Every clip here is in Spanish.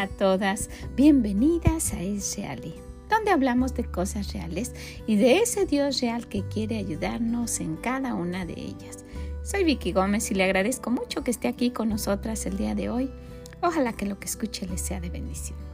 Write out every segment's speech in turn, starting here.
A todas, bienvenidas a Es Reali, donde hablamos de cosas reales y de ese Dios real que quiere ayudarnos en cada una de ellas. Soy Vicky Gómez y le agradezco mucho que esté aquí con nosotras el día de hoy. Ojalá que lo que escuche le sea de bendición.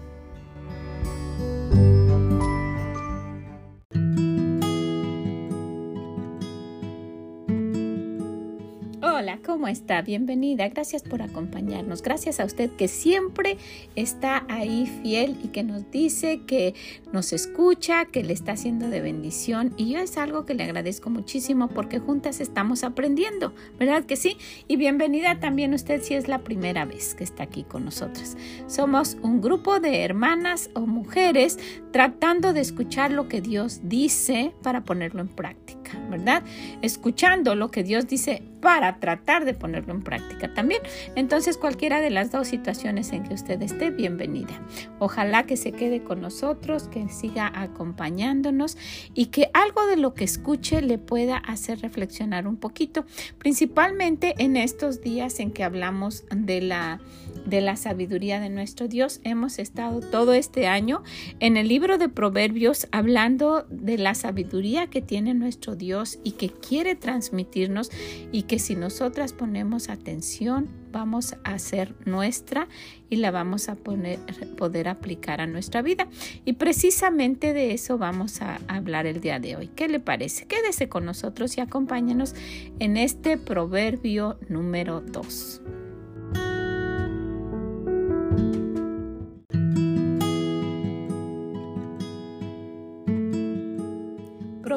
Hola, ¿cómo está? Bienvenida. Gracias por acompañarnos. Gracias a usted que siempre está ahí fiel y que nos dice que nos escucha, que le está haciendo de bendición. Y yo es algo que le agradezco muchísimo porque juntas estamos aprendiendo, ¿verdad que sí? Y bienvenida también usted si es la primera vez que está aquí con nosotras. Somos un grupo de hermanas o mujeres tratando de escuchar lo que Dios dice para ponerlo en práctica, ¿verdad? Escuchando lo que Dios dice para tratar de ponerlo en práctica también. Entonces, cualquiera de las dos situaciones en que usted esté, bienvenida. Ojalá que se quede con nosotros, que siga acompañándonos y que algo de lo que escuche le pueda hacer reflexionar un poquito, principalmente en estos días en que hablamos de la de la sabiduría de nuestro Dios. Hemos estado todo este año en el libro de Proverbios hablando de la sabiduría que tiene nuestro Dios y que quiere transmitirnos y que si nosotras ponemos atención vamos a hacer nuestra y la vamos a poner, poder aplicar a nuestra vida. Y precisamente de eso vamos a hablar el día de hoy. ¿Qué le parece? Quédese con nosotros y acompáñenos en este proverbio número 2.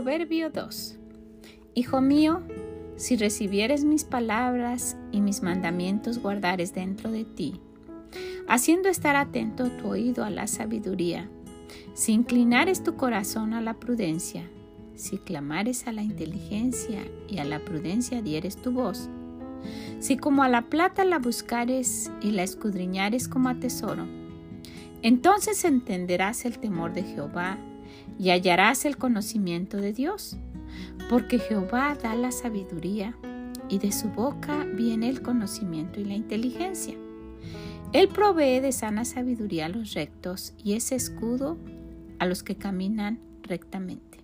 Proverbio 2. Hijo mío, si recibieres mis palabras y mis mandamientos guardares dentro de ti, haciendo estar atento tu oído a la sabiduría, si inclinares tu corazón a la prudencia, si clamares a la inteligencia y a la prudencia dieres tu voz, si como a la plata la buscares y la escudriñares como a tesoro, entonces entenderás el temor de Jehová y hallarás el conocimiento de Dios porque Jehová da la sabiduría y de su boca viene el conocimiento y la inteligencia. Él provee de sana sabiduría a los rectos y es escudo a los que caminan rectamente.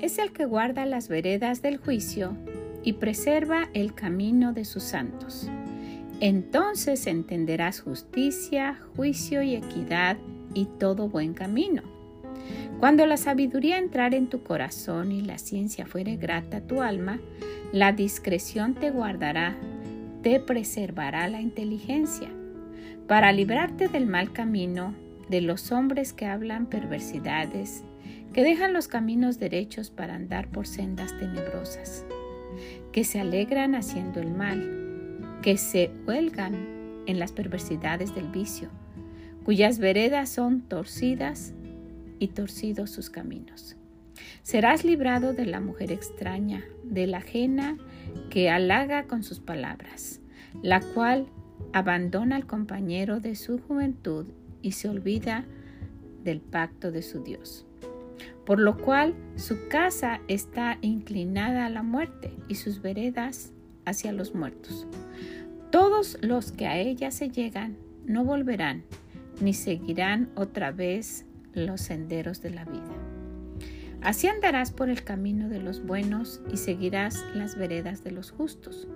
Es el que guarda las veredas del juicio y preserva el camino de sus santos. Entonces entenderás justicia, juicio y equidad y todo buen camino. Cuando la sabiduría entrare en tu corazón y la ciencia fuere grata a tu alma, la discreción te guardará, te preservará la inteligencia, para librarte del mal camino, de los hombres que hablan perversidades, que dejan los caminos derechos para andar por sendas tenebrosas, que se alegran haciendo el mal que se huelgan en las perversidades del vicio, cuyas veredas son torcidas y torcidos sus caminos. Serás librado de la mujer extraña, de la ajena que halaga con sus palabras, la cual abandona al compañero de su juventud y se olvida del pacto de su Dios. Por lo cual su casa está inclinada a la muerte y sus veredas hacia los muertos. Todos los que a ella se llegan no volverán, ni seguirán otra vez los senderos de la vida. Así andarás por el camino de los buenos y seguirás las veredas de los justos,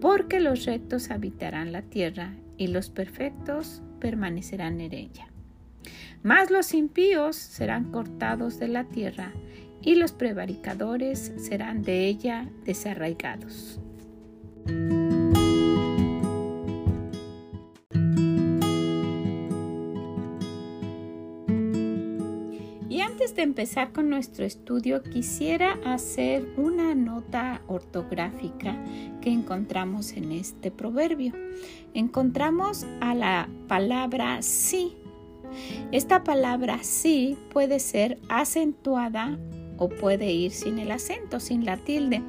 porque los rectos habitarán la tierra y los perfectos permanecerán en ella. Mas los impíos serán cortados de la tierra y los prevaricadores serán de ella desarraigados. antes de empezar con nuestro estudio, quisiera hacer una nota ortográfica que encontramos en este proverbio. Encontramos a la palabra sí. Esta palabra sí puede ser acentuada o puede ir sin el acento, sin la tilde,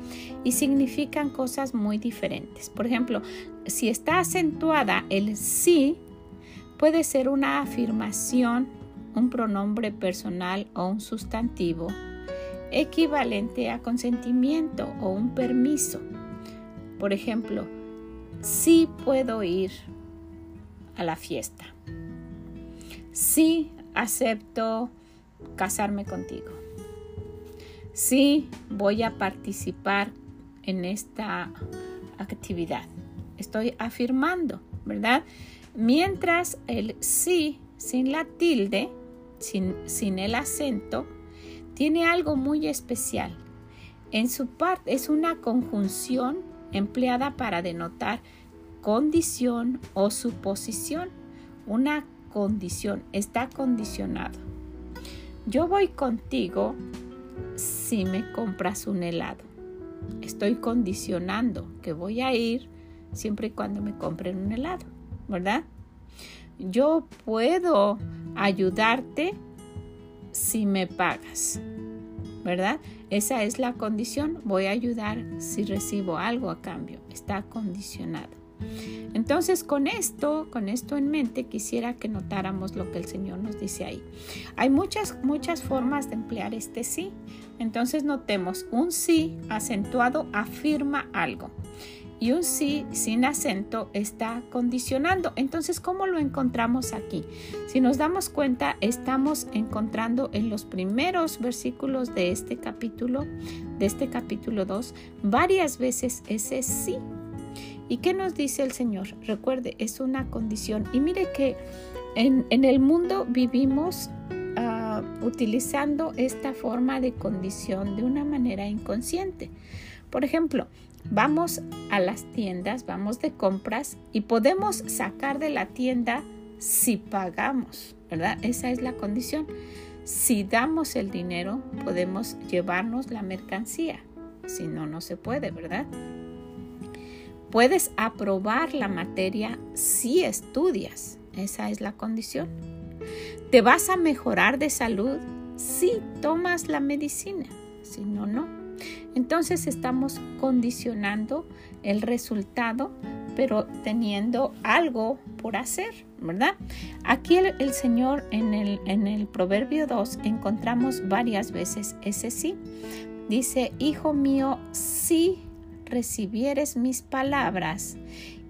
y significan cosas muy diferentes. Por ejemplo, si está acentuada el sí, puede ser una afirmación un pronombre personal o un sustantivo equivalente a consentimiento o un permiso. Por ejemplo, sí puedo ir a la fiesta. Sí acepto casarme contigo. Sí voy a participar en esta actividad. Estoy afirmando, ¿verdad? Mientras el sí sin la tilde, sin, sin el acento, tiene algo muy especial. En su parte es una conjunción empleada para denotar condición o suposición. Una está condicionado. Yo voy contigo si me compras un helado. Estoy condicionando que voy a ir siempre y cuando me compren un helado, ¿verdad? Yo puedo ayudarte si me pagas, ¿verdad? Esa es la condición. Voy a ayudar si recibo algo a cambio. Está condicionado. Entonces, con esto, con esto en mente, quisiera que notáramos lo que el Señor nos dice ahí. Hay muchas, muchas formas de emplear este sí. Entonces, notemos, un sí acentuado afirma algo y un sí sin acento está condicionando. Entonces, ¿cómo lo encontramos aquí? Si nos damos cuenta, estamos encontrando en los primeros versículos de este capítulo, de este capítulo 2, varias veces ese sí. ¿Y qué nos dice el Señor? Recuerde, es una condición. Y mire que en, el mundo vivimos ah, utilizando esta forma de condición de una manera inconsciente. Por ejemplo, vamos a las tiendas, vamos de compras y podemos sacar de la tienda si pagamos, ¿verdad? Esa es la condición. Si damos el dinero, podemos llevarnos la mercancía. Si no, no se puede, ¿verdad? Puedes aprobar la materia si estudias. Esa es la condición. Te vas a mejorar de salud si tomas la medicina. Si no, no. Entonces estamos condicionando el resultado, pero teniendo algo por hacer, ¿verdad? Aquí el, Señor en el, en el Proverbio 2 encontramos varias veces ese sí. Dice, Hijo mío, si recibieres mis palabras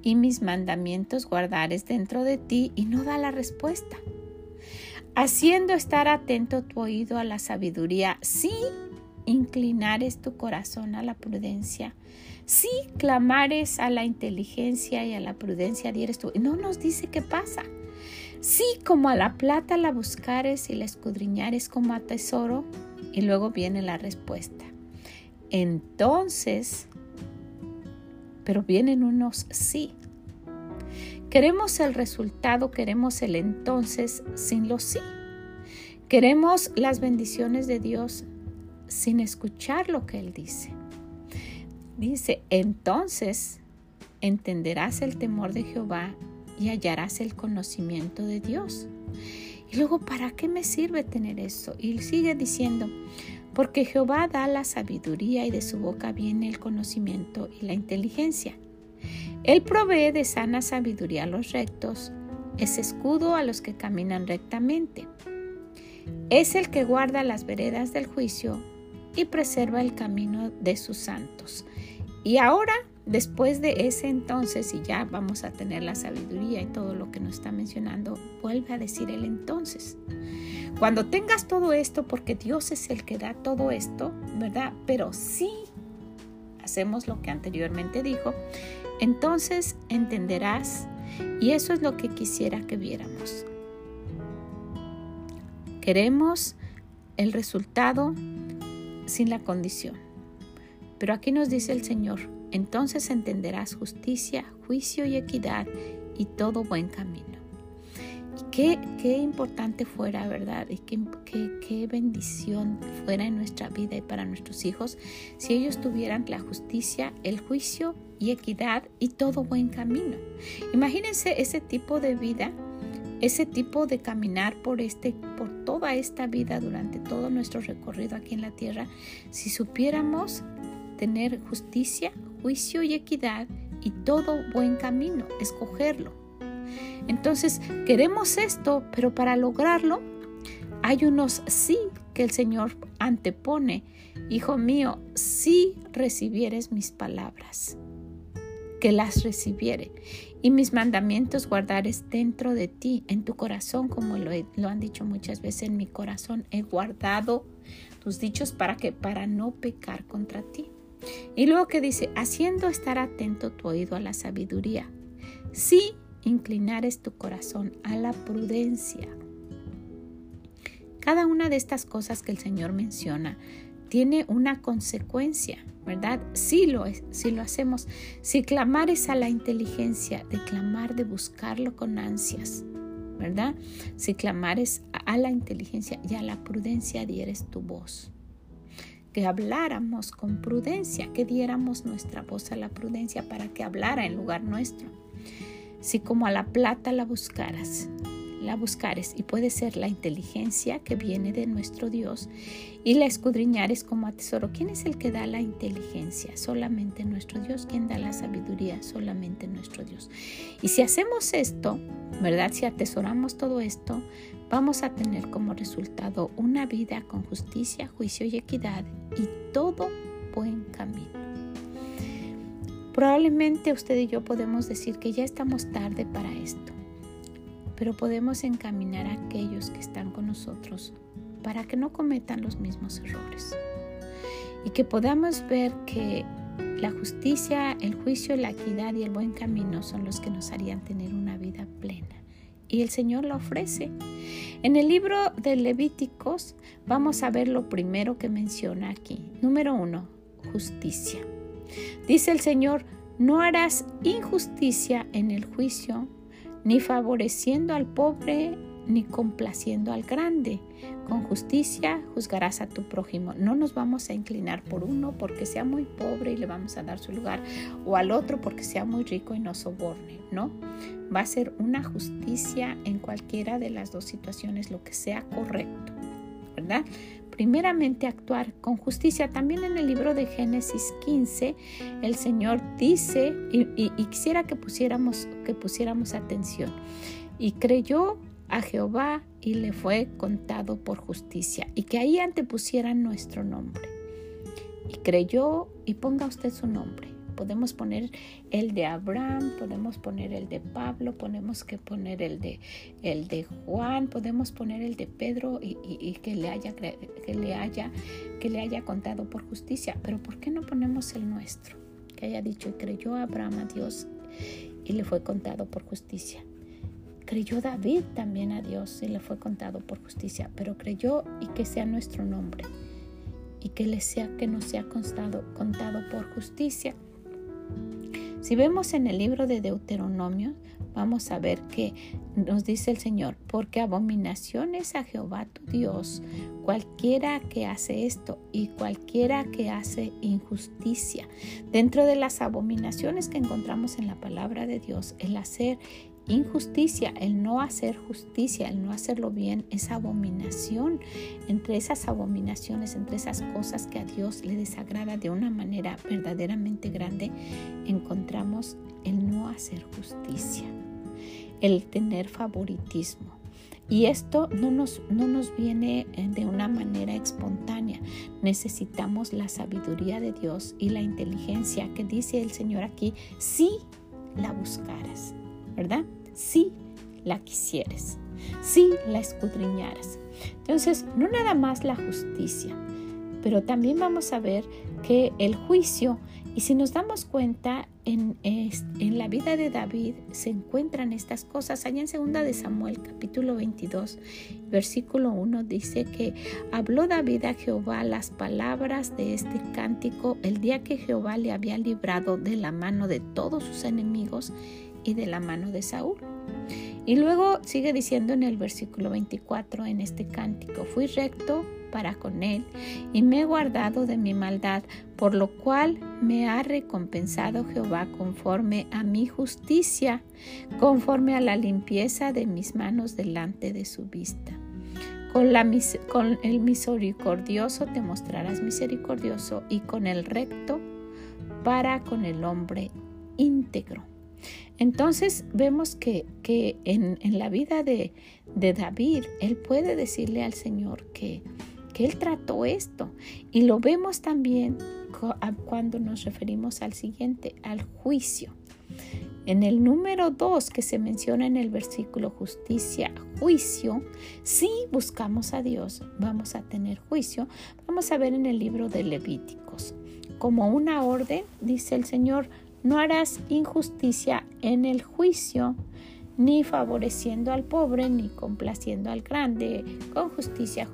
y mis mandamientos guardares dentro de ti y no da la respuesta. Haciendo estar atento tu oído a la sabiduría, sí inclinares tu corazón a la prudencia, si clamares a la inteligencia y a la prudencia dieres tú. No nos dice qué pasa. Si como a la plata la buscares y la escudriñares como a tesoro, y luego viene la respuesta. Entonces, pero vienen unos sí. Queremos el resultado, queremos el entonces sin los sí. Queremos las bendiciones de Dios sin escuchar lo que Él dice. Dice, entonces entenderás el temor de Jehová y hallarás el conocimiento de Dios. Y luego, ¿para qué me sirve tener eso? Y sigue diciendo, porque Jehová da la sabiduría y de su boca viene el conocimiento y la inteligencia. Él provee de sana sabiduría a los rectos, es escudo a los que caminan rectamente. Es el que guarda las veredas del juicio y preserva el camino de sus santos. Y ahora, después de ese entonces, y ya vamos a tener la sabiduría y todo lo que nos está mencionando, vuelve a decir el entonces. Cuando tengas todo esto, porque Dios es el que da todo esto, ¿verdad? Pero si hacemos lo que anteriormente dijo, entonces entenderás, y eso es lo que quisiera que viéramos. Queremos el resultado sin la condición. Pero aquí nos dice el Señor, entonces entenderás justicia, juicio y equidad y todo buen camino. Y qué, importante fuera, ¿verdad? Y qué, qué, qué bendición fuera en nuestra vida y para nuestros hijos si ellos tuvieran la justicia, el juicio y equidad y todo buen camino. Imagínense ese tipo de vida ese tipo de caminar por este por toda esta vida durante todo nuestro recorrido aquí en la tierra si supiéramos tener justicia juicio y equidad y todo buen camino escogerlo entonces queremos esto pero para lograrlo hay unos sí que el Señor antepone, Hijo mío, si recibieres mis palabras, que las recibiere, y mis mandamientos guardares dentro de ti, en tu corazón, como lo, lo han dicho muchas veces, en mi corazón he guardado tus dichos para que, para no pecar contra ti. Y luego que dice, haciendo estar atento tu oído a la sabiduría, si inclinares tu corazón a la prudencia. Cada una de estas cosas que el Señor menciona tiene una consecuencia, ¿verdad? Si lo, si lo hacemos, si clamares a la inteligencia, de clamar, de buscarlo con ansias, ¿verdad? Si clamares a la inteligencia y a la prudencia dieres tu voz. Que habláramos con prudencia, que diéramos nuestra voz a la prudencia para que hablara en lugar nuestro. Si como a la plata la buscaras, la buscares y puede ser la inteligencia que viene de nuestro Dios y la escudriñares como a tesoro. ¿Quién es el que da la inteligencia? Solamente nuestro Dios. ¿Quién da la sabiduría? Solamente nuestro Dios. Y si hacemos esto, ¿verdad? Si atesoramos todo esto, vamos a tener como resultado una vida con justicia, juicio y equidad y todo buen camino. Probablemente usted y yo podemos decir que ya estamos tarde para esto pero podemos encaminar a aquellos que están con nosotros para que no cometan los mismos errores y que podamos ver que la justicia, el juicio, la equidad y el buen camino son los que nos harían tener una vida plena. Y el Señor la ofrece. En el libro de Levíticos vamos a ver lo primero que menciona aquí. Número uno, justicia. Dice el Señor, no harás injusticia en el juicio ni favoreciendo al pobre, ni complaciendo al grande. Con justicia juzgarás a tu prójimo. No nos vamos a inclinar por uno porque sea muy pobre y le vamos a dar su lugar, o al otro porque sea muy rico y nos soborne, ¿no? Va a ser una justicia en cualquiera de las dos situaciones, lo que sea correcto, primeramente actuar con justicia. También en el libro de Génesis 15 el Señor dice, y, quisiera que pusiéramos, que pusiéramos atención, y creyó a Jehová y le fue contado por justicia, y que ahí antepusieran nuestro nombre. Y creyó y ponga usted su nombre. Podemos poner el de Abraham, podemos poner el de Pablo, podemos que poner el de, el de Juan, podemos poner el de Pedro y, que, le haya, que, le haya, que le haya contado por justicia. Pero ¿por qué no ponemos el nuestro? Que haya dicho, y creyó Abraham a Dios y le fue contado por justicia. Creyó David también a Dios y le fue contado por justicia, pero creyó y que sea nuestro nombre y que le sea que nos sea contado, contado por justicia. Si vemos en el libro de Deuteronomio, vamos a ver que nos dice el Señor, porque abominación es a Jehová tu Dios, cualquiera que hace esto y cualquiera que hace injusticia. Dentro de las abominaciones que encontramos en la palabra de Dios, el hacer injusticia, el no hacer justicia, el no hacerlo bien, es abominación. Entre esas abominaciones, entre esas cosas que a Dios le desagrada de una manera verdaderamente grande, encontramos el no hacer justicia, el tener favoritismo. Y esto no nos, no nos viene eh, de una manera espontánea. Necesitamos la sabiduría de Dios y la inteligencia que dice el Señor aquí, buscaras. Si la quisieres, si la escudriñaras. Entonces, no nada más la justicia, pero también vamos a ver que el juicio, y si nos damos cuenta, en, en, la vida de David se encuentran estas cosas. Allá en segunda de Samuel, capítulo 22, versículo 1, dice que habló David a Jehová las palabras de este cántico el día que Jehová le había librado de la mano de todos sus enemigos y de la mano de Saúl. Y luego sigue diciendo en el versículo 24 en este cántico, fui recto para con él y me he guardado de mi maldad, por lo cual me ha recompensado Jehová conforme a mi justicia, conforme a la limpieza de mis manos delante de su vista. Con, la, con el misericordioso te mostrarás misericordioso y con el recto para con el hombre íntegro. Entonces vemos que, en, la vida de, David, él puede decirle al Señor que, que Él trató esto. Y lo vemos también cuando nos referimos al siguiente, al juicio. En el número 2 que se menciona en el versículo justicia, juicio, si buscamos a Dios, vamos a tener juicio. Vamos a ver en el libro de Levíticos. Como una orden, dice el Señor, no harás injusticia en el juicio, ni favoreciendo al pobre, ni complaciendo al grande. Con justicia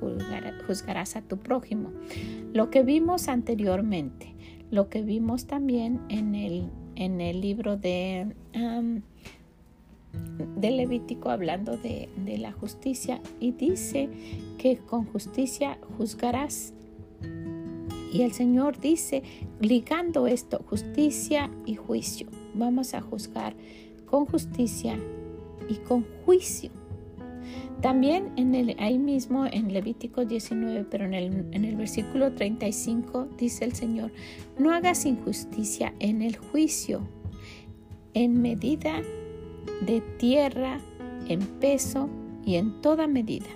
juzgarás a tu prójimo. Lo que vimos anteriormente, lo que vimos también en el en el libro de, Levítico hablando de, de la justicia y dice que con justicia juzgarás. Y el Señor dice, ligando esto, justicia y juicio, vamos a juzgar con justicia y con juicio. También en el, ahí mismo en Levítico 19, pero en el, en el versículo 35 dice el Señor, no hagas injusticia en el juicio, en medida de tierra, en peso y en toda medida.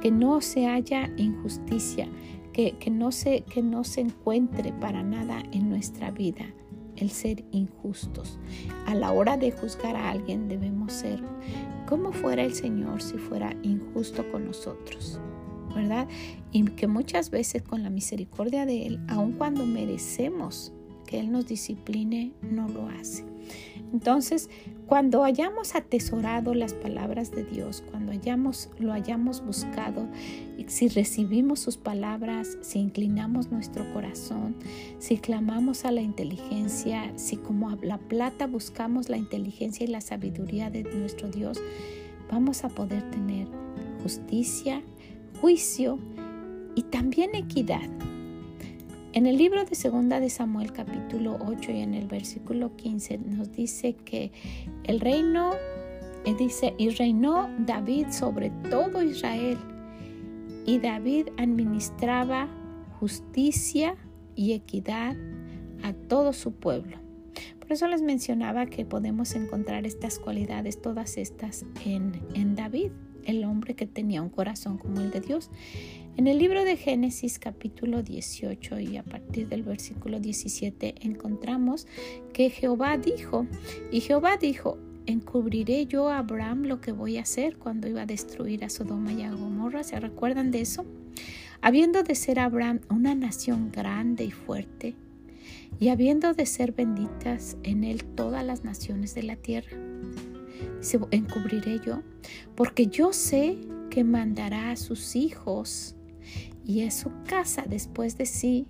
Que no se haya injusticia, que, no se, que no se encuentre para nada en nuestra vida el ser injustos. A la hora de juzgar a alguien debemos ser como fuera el Señor si fuera injusto con nosotros, ¿verdad? Y que muchas veces con la misericordia de Él, aun cuando merecemos que Él nos discipline, no lo hace. Entonces, cuando hayamos atesorado las palabras de Dios, cuando hayamos, lo hayamos buscado, si recibimos sus palabras, si inclinamos nuestro corazón, si clamamos a la inteligencia, si como la plata buscamos la inteligencia y la sabiduría de nuestro Dios, vamos a poder tener justicia, juicio y también equidad. En el libro de Segunda de Samuel capítulo 8 y en el versículo 15 nos dice que el reino, eh, dice, y reinó David sobre todo Israel. Y David administraba justicia y equidad a todo su pueblo. Por eso les mencionaba que podemos encontrar estas cualidades, todas estas en, en David, el hombre que tenía un corazón como el de Dios. En el libro de Génesis capítulo 18 y a partir del versículo 17 encontramos que Jehová dijo, y Jehová dijo, encubriré yo a Abraham lo que voy a hacer cuando iba a destruir a Sodoma y a Gomorra. ¿Se recuerdan de eso? Habiendo de ser Abraham una nación grande y fuerte, y habiendo de ser benditas en él todas las naciones de la tierra. Se encubriré yo, porque yo sé que mandará a sus hijos y a su casa después de sí,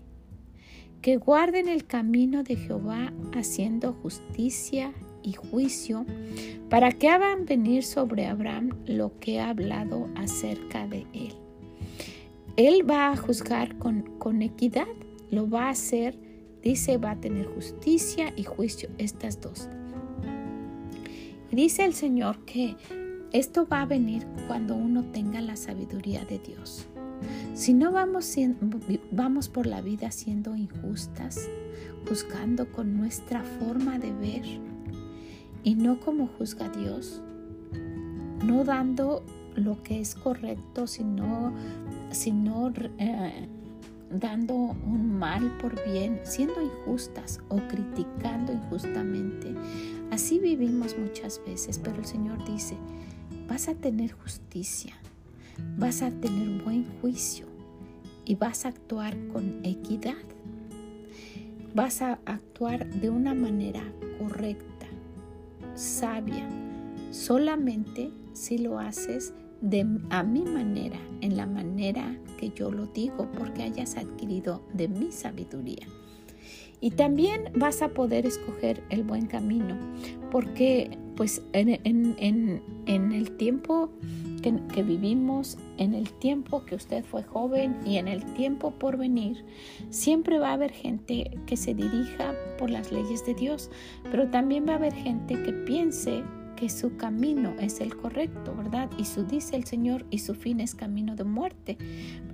que guarden el camino de Jehová haciendo justicia y juicio, para que hagan venir sobre Abraham lo que ha hablado acerca de él. Él va a juzgar con, con equidad, lo va a hacer, dice, va a tener justicia y juicio, estas dos. dice el Señor que esto va a venir cuando uno tenga la sabiduría de Dios. Si no vamos, vamos por la vida siendo injustas, juzgando con nuestra forma de ver y no como juzga Dios, no dando lo que es correcto, sino, sino eh, dando un mal por bien, siendo injustas o criticando injustamente. Así vivimos muchas veces, pero el Señor dice, vas a tener justicia vas a tener buen juicio y vas a actuar con equidad. Vas a actuar de una manera correcta, sabia, solamente si lo haces de, a mi manera, en la manera que yo lo digo, porque hayas adquirido de mi sabiduría. Y también vas a poder escoger el buen camino, porque pues en, en el tiempo que, vivimos, en el tiempo que usted fue joven y en el tiempo por venir, siempre va a haber gente que se dirija por las leyes de Dios, pero también va a haber gente que piense que su camino es el correcto, ¿verdad? Y su dice el Señor y su fin es camino de muerte,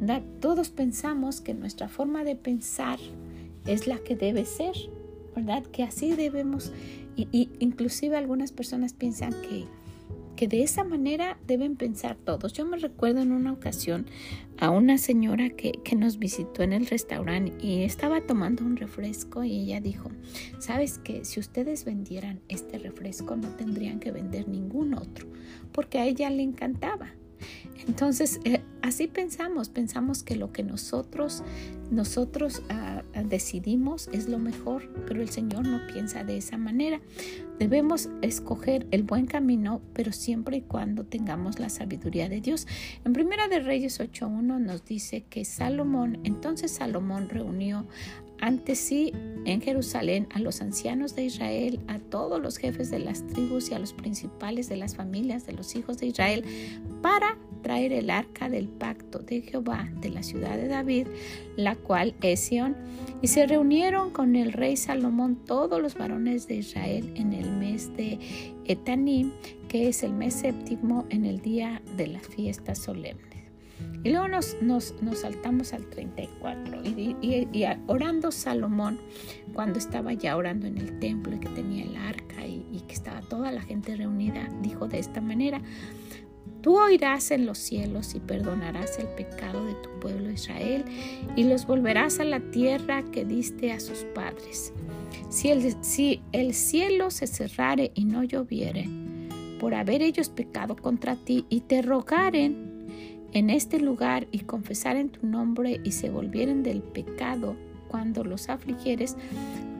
¿verdad? Todos pensamos que nuestra forma de pensar es la que debe ser, ¿verdad? Que así debemos, y, y inclusive algunas personas piensan que que de esa manera deben pensar todos. Yo me recuerdo en una ocasión a una señora que, que nos visitó en el restaurante y estaba tomando un refresco y ella dijo, sabes que si ustedes vendieran este refresco no tendrían que vender ningún otro, porque a ella le encantaba. Entonces, eh, así pensamos, pensamos que lo que nosotros, nosotros ah, decidimos es lo mejor, pero el Señor no piensa de esa manera. Debemos escoger el buen camino, pero siempre y cuando tengamos la sabiduría de Dios. En Primera de Reyes 8.1 nos dice que Salomón, entonces Salomón reunió ante sí en Jerusalén a los ancianos de Israel, a todos los jefes de las tribus y a los principales de las familias de los hijos de Israel, para traer el arca del pacto de Jehová de la ciudad de David, la cual es Sión. Y se reunieron con el rey Salomón todos los varones de Israel en el mes de Etanim, que es el mes séptimo en el día de la fiesta solemne. Y luego nos, nos, saltamos al 34. Y, y, orando Salomón, cuando estaba ya orando en el templo y que tenía el arca y, y que estaba toda la gente reunida, dijo de esta manera, Tú oirás en los cielos y perdonarás el pecado de tu pueblo Israel y los volverás a la tierra que diste a sus padres. Si el, si el cielo se cerrare y no lloviere, por haber ellos pecado contra ti y te rogaren en este lugar y confesaren tu nombre y se volvieren del pecado cuando los afligieres,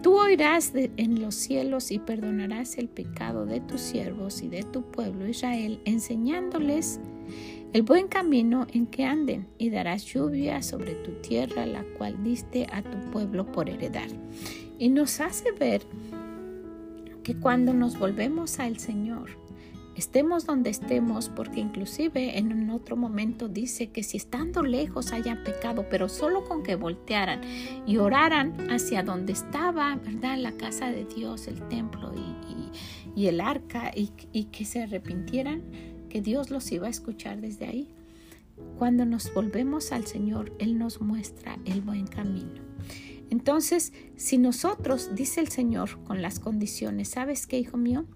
tú oirás en los cielos y perdonarás el pecado de tus siervos y de tu pueblo Israel, enseñándoles el buen camino en que anden y darás lluvia sobre tu tierra, la cual diste a tu pueblo por heredar. Y nos hace ver que cuando nos volvemos al Señor, estemos donde estemos, porque inclusive en otro momento dice que si estando lejos hayan pecado, pero solo con que voltearan y oraran hacia donde estaba, ¿verdad? La casa de Dios, el templo y, el arca, y, y que se arrepintieran, que Dios los iba a escuchar desde ahí. Cuando nos volvemos al Señor, Él nos muestra el buen camino. Entonces, si nosotros, dice el Señor, con las condiciones, ¿sabes qué, hijo mío?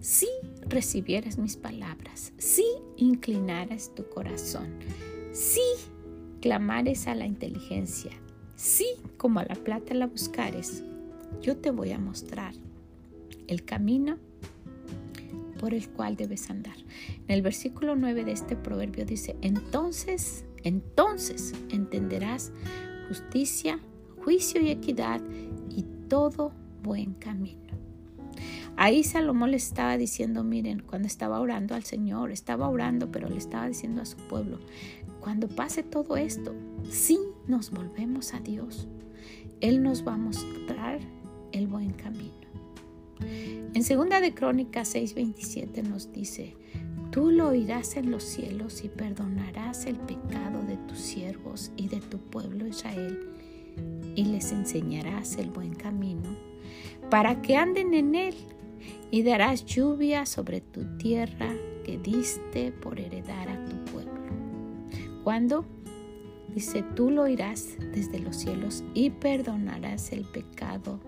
Si recibieras mis palabras, si inclinaras tu corazón, si clamares a la inteligencia, si como a la plata la buscares, yo te voy a mostrar el camino por el cual debes andar. En el versículo 9 de este proverbio dice, entonces, entonces entenderás justicia, juicio y equidad y todo buen camino. Ahí Salomón le estaba diciendo, miren, cuando estaba orando al Señor, estaba orando, pero le estaba diciendo a su pueblo, cuando pase todo esto, si nos volvemos a Dios, Él nos va a mostrar el buen camino. En segunda de Crónicas 6:27 nos dice, tú lo oirás en los cielos y perdonarás el pecado de tus siervos y de tu pueblo Israel y les enseñarás el buen camino, para que anden en él, y darás lluvia sobre tu tierra que diste por heredar a tu pueblo. Cuando dice, tú lo oirás desde los cielos y perdonarás el pecado.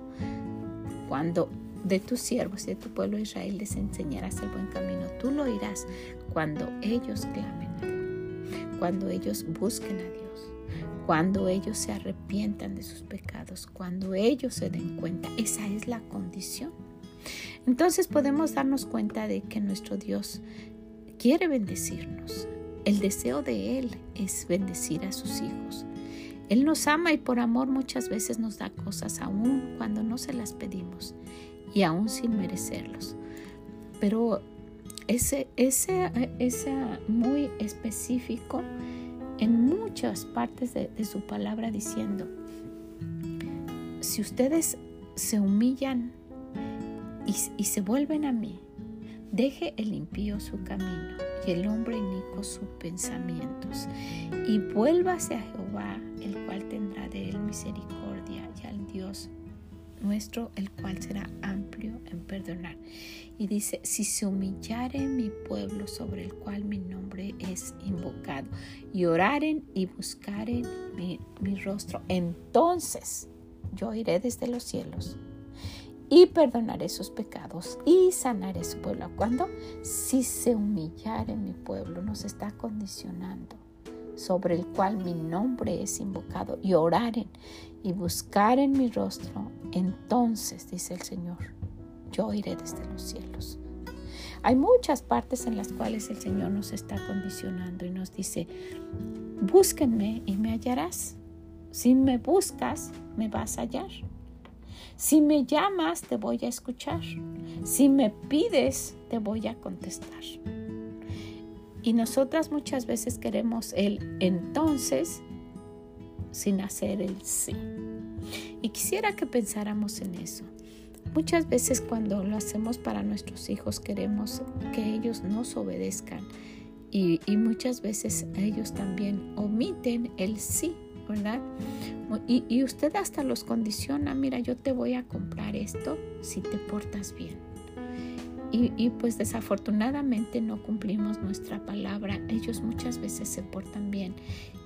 Cuando de tus siervos y de tu pueblo Israel les enseñarás el buen camino, tú lo oirás cuando ellos clamen a Dios, cuando ellos busquen a Dios cuando ellos se arrepientan de sus pecados, cuando ellos se den cuenta. Esa es la condición. Entonces podemos darnos cuenta de que nuestro Dios quiere bendecirnos. El deseo de Él es bendecir a sus hijos. Él nos ama y por amor muchas veces nos da cosas aún cuando no se las pedimos y aún sin merecerlos. Pero ese, ese, ese muy específico en muchas partes de, su palabra diciendo, si ustedes se humillan y, se vuelven a mí, deje el impío su camino y el hombre inico sus pensamientos, y vuélvase a Jehová, el cual tendrá de él misericordia, y al Dios nuestro, el cual será amplio en perdonar. Y dice, si se humillare mi pueblo sobre el cual mi nombre es invocado, y oraren y buscaren mi, mi rostro, entonces yo iré desde los cielos y perdonaré sus pecados y sanaré su pueblo. Cuando si se humillare mi pueblo, nos está condicionando sobre el cual mi nombre es invocado y oraren y buscaren mi rostro, entonces, dice el Señor, yo iré desde los cielos. Hay muchas partes en las cuales el Señor nos está condicionando y nos dice, búsquenme y me hallarás. Si me buscas, me vas a hallar. Si me llamas, te voy a escuchar. Si me pides, te voy a contestar. Y nosotras muchas veces queremos el entonces sin hacer el sí. Y quisiera que pensáramos en eso. Muchas veces cuando lo hacemos para nuestros hijos queremos que ellos nos obedezcan y, y muchas veces ellos también omiten el sí ¿verdad? Y, usted hasta los condiciona, mira, yo te voy a comprar esto si te portas bien. Y, pues desafortunadamente no cumplimos nuestra palabra. Ellos muchas veces se portan bien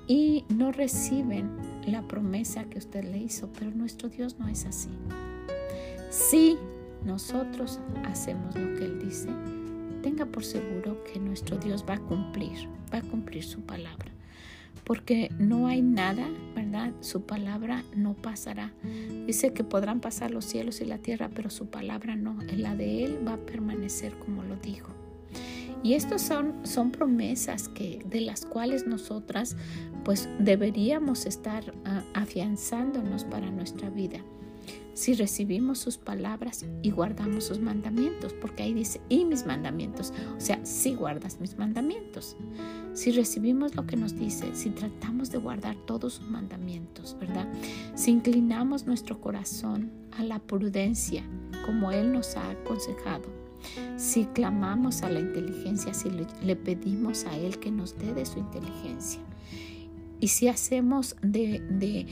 y no reciben la promesa que usted le hizo, pero nuestro Dios no es así. Si nosotros hacemos lo que Él dice, tenga por seguro que nuestro Dios va a cumplir, va a cumplir su palabra porque no hay nada, ¿verdad? Su palabra no pasará. Dice que podrán pasar los cielos y la tierra, pero su palabra no. La de Él va a permanecer como lo dijo. Y estas son, son promesas que, de las cuales nosotras pues deberíamos estar ah, afianzándonos para nuestra vida si recibimos sus palabras y guardamos sus mandamientos, porque ahí dice, y mis mandamientos, o sea, si guardas mis mandamientos. Si recibimos lo que nos dice, si tratamos de guardar todos sus mandamientos, ¿verdad? Si inclinamos nuestro corazón a la prudencia, como Él nos ha aconsejado, si clamamos a la inteligencia, si le, pedimos a Él que nos dé de su inteligencia, y si hacemos de,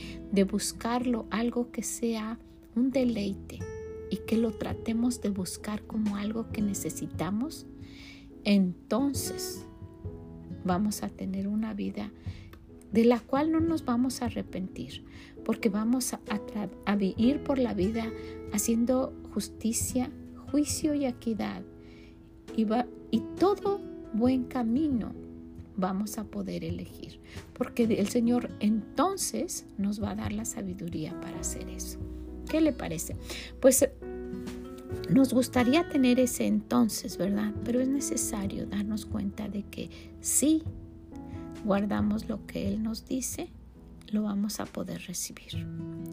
buscarlo algo que sea un deleite y que lo tratemos de buscar como algo que necesitamos, entonces vamos a tener una vida de la cual no nos vamos a arrepentir, porque vamos a, a, vivir por la vida haciendo justicia, juicio y equidad. Y, y todo buen camino vamos a poder elegir, porque el Señor entonces nos va a dar la sabiduría para hacer eso. ¿Qué le parece? Pues nos gustaría tener ese entonces, ¿verdad? Pero es necesario darnos cuenta de que si guardamos lo que Él nos dice, lo vamos a poder recibir.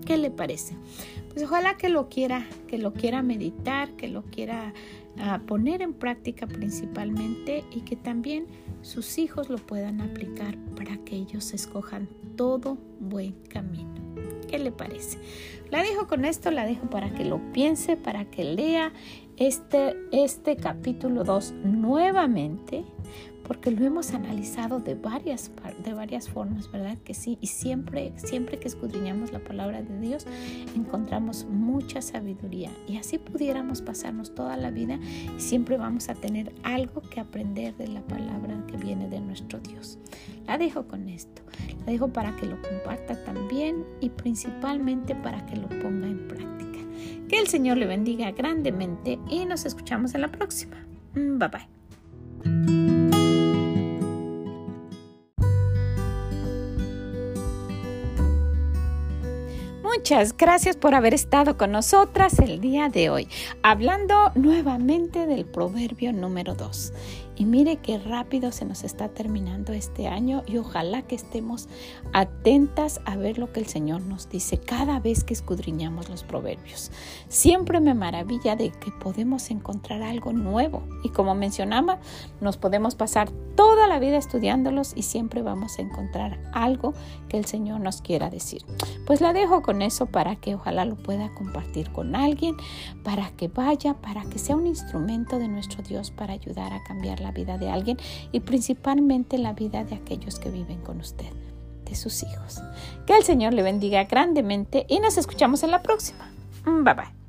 ¿Qué le parece? Pues ojalá que lo quiera, que lo quiera meditar, que lo quiera ah, poner en práctica principalmente y que también sus hijos lo puedan aplicar para que ellos escojan todo buen camino. ¿Qué le parece? La dejo con esto, la dejo para que lo piense, para que lea este, este capítulo 2 nuevamente, porque lo hemos analizado de varias, de varias formas, ¿verdad? Que sí, y siempre, siempre que escudriñamos la palabra de Dios, encontramos mucha sabiduría y así pudiéramos pasarnos toda la vida y siempre vamos a tener algo que aprender de la palabra que viene de nuestro Dios. La dejo con esto, la dejo para que lo comparta también y principalmente para que lo ponga en práctica. Que el Señor le bendiga grandemente y nos escuchamos en la próxima. Mm, bye bye. Muchas gracias por haber estado con nosotras el día de hoy, hablando nuevamente del proverbio número 2. Y mire qué rápido se nos está terminando este año y ojalá que estemos atentas a ver lo que el Señor nos dice cada vez que escudriñamos los proverbios. Siempre me maravilla de que podemos encontrar algo nuevo y como mencionaba, nos podemos pasar toda la vida estudiándolos y siempre vamos a encontrar algo que el Señor nos quiera decir. Pues la dejo con eso para que ojalá lo pueda compartir con alguien, para que vaya, para que sea un instrumento de nuestro Dios para ayudar a cambiar la vida de alguien y principalmente la vida de aquellos que viven con usted, de sus hijos. Que el Señor le bendiga grandemente y nos escuchamos en la próxima. Bye bye.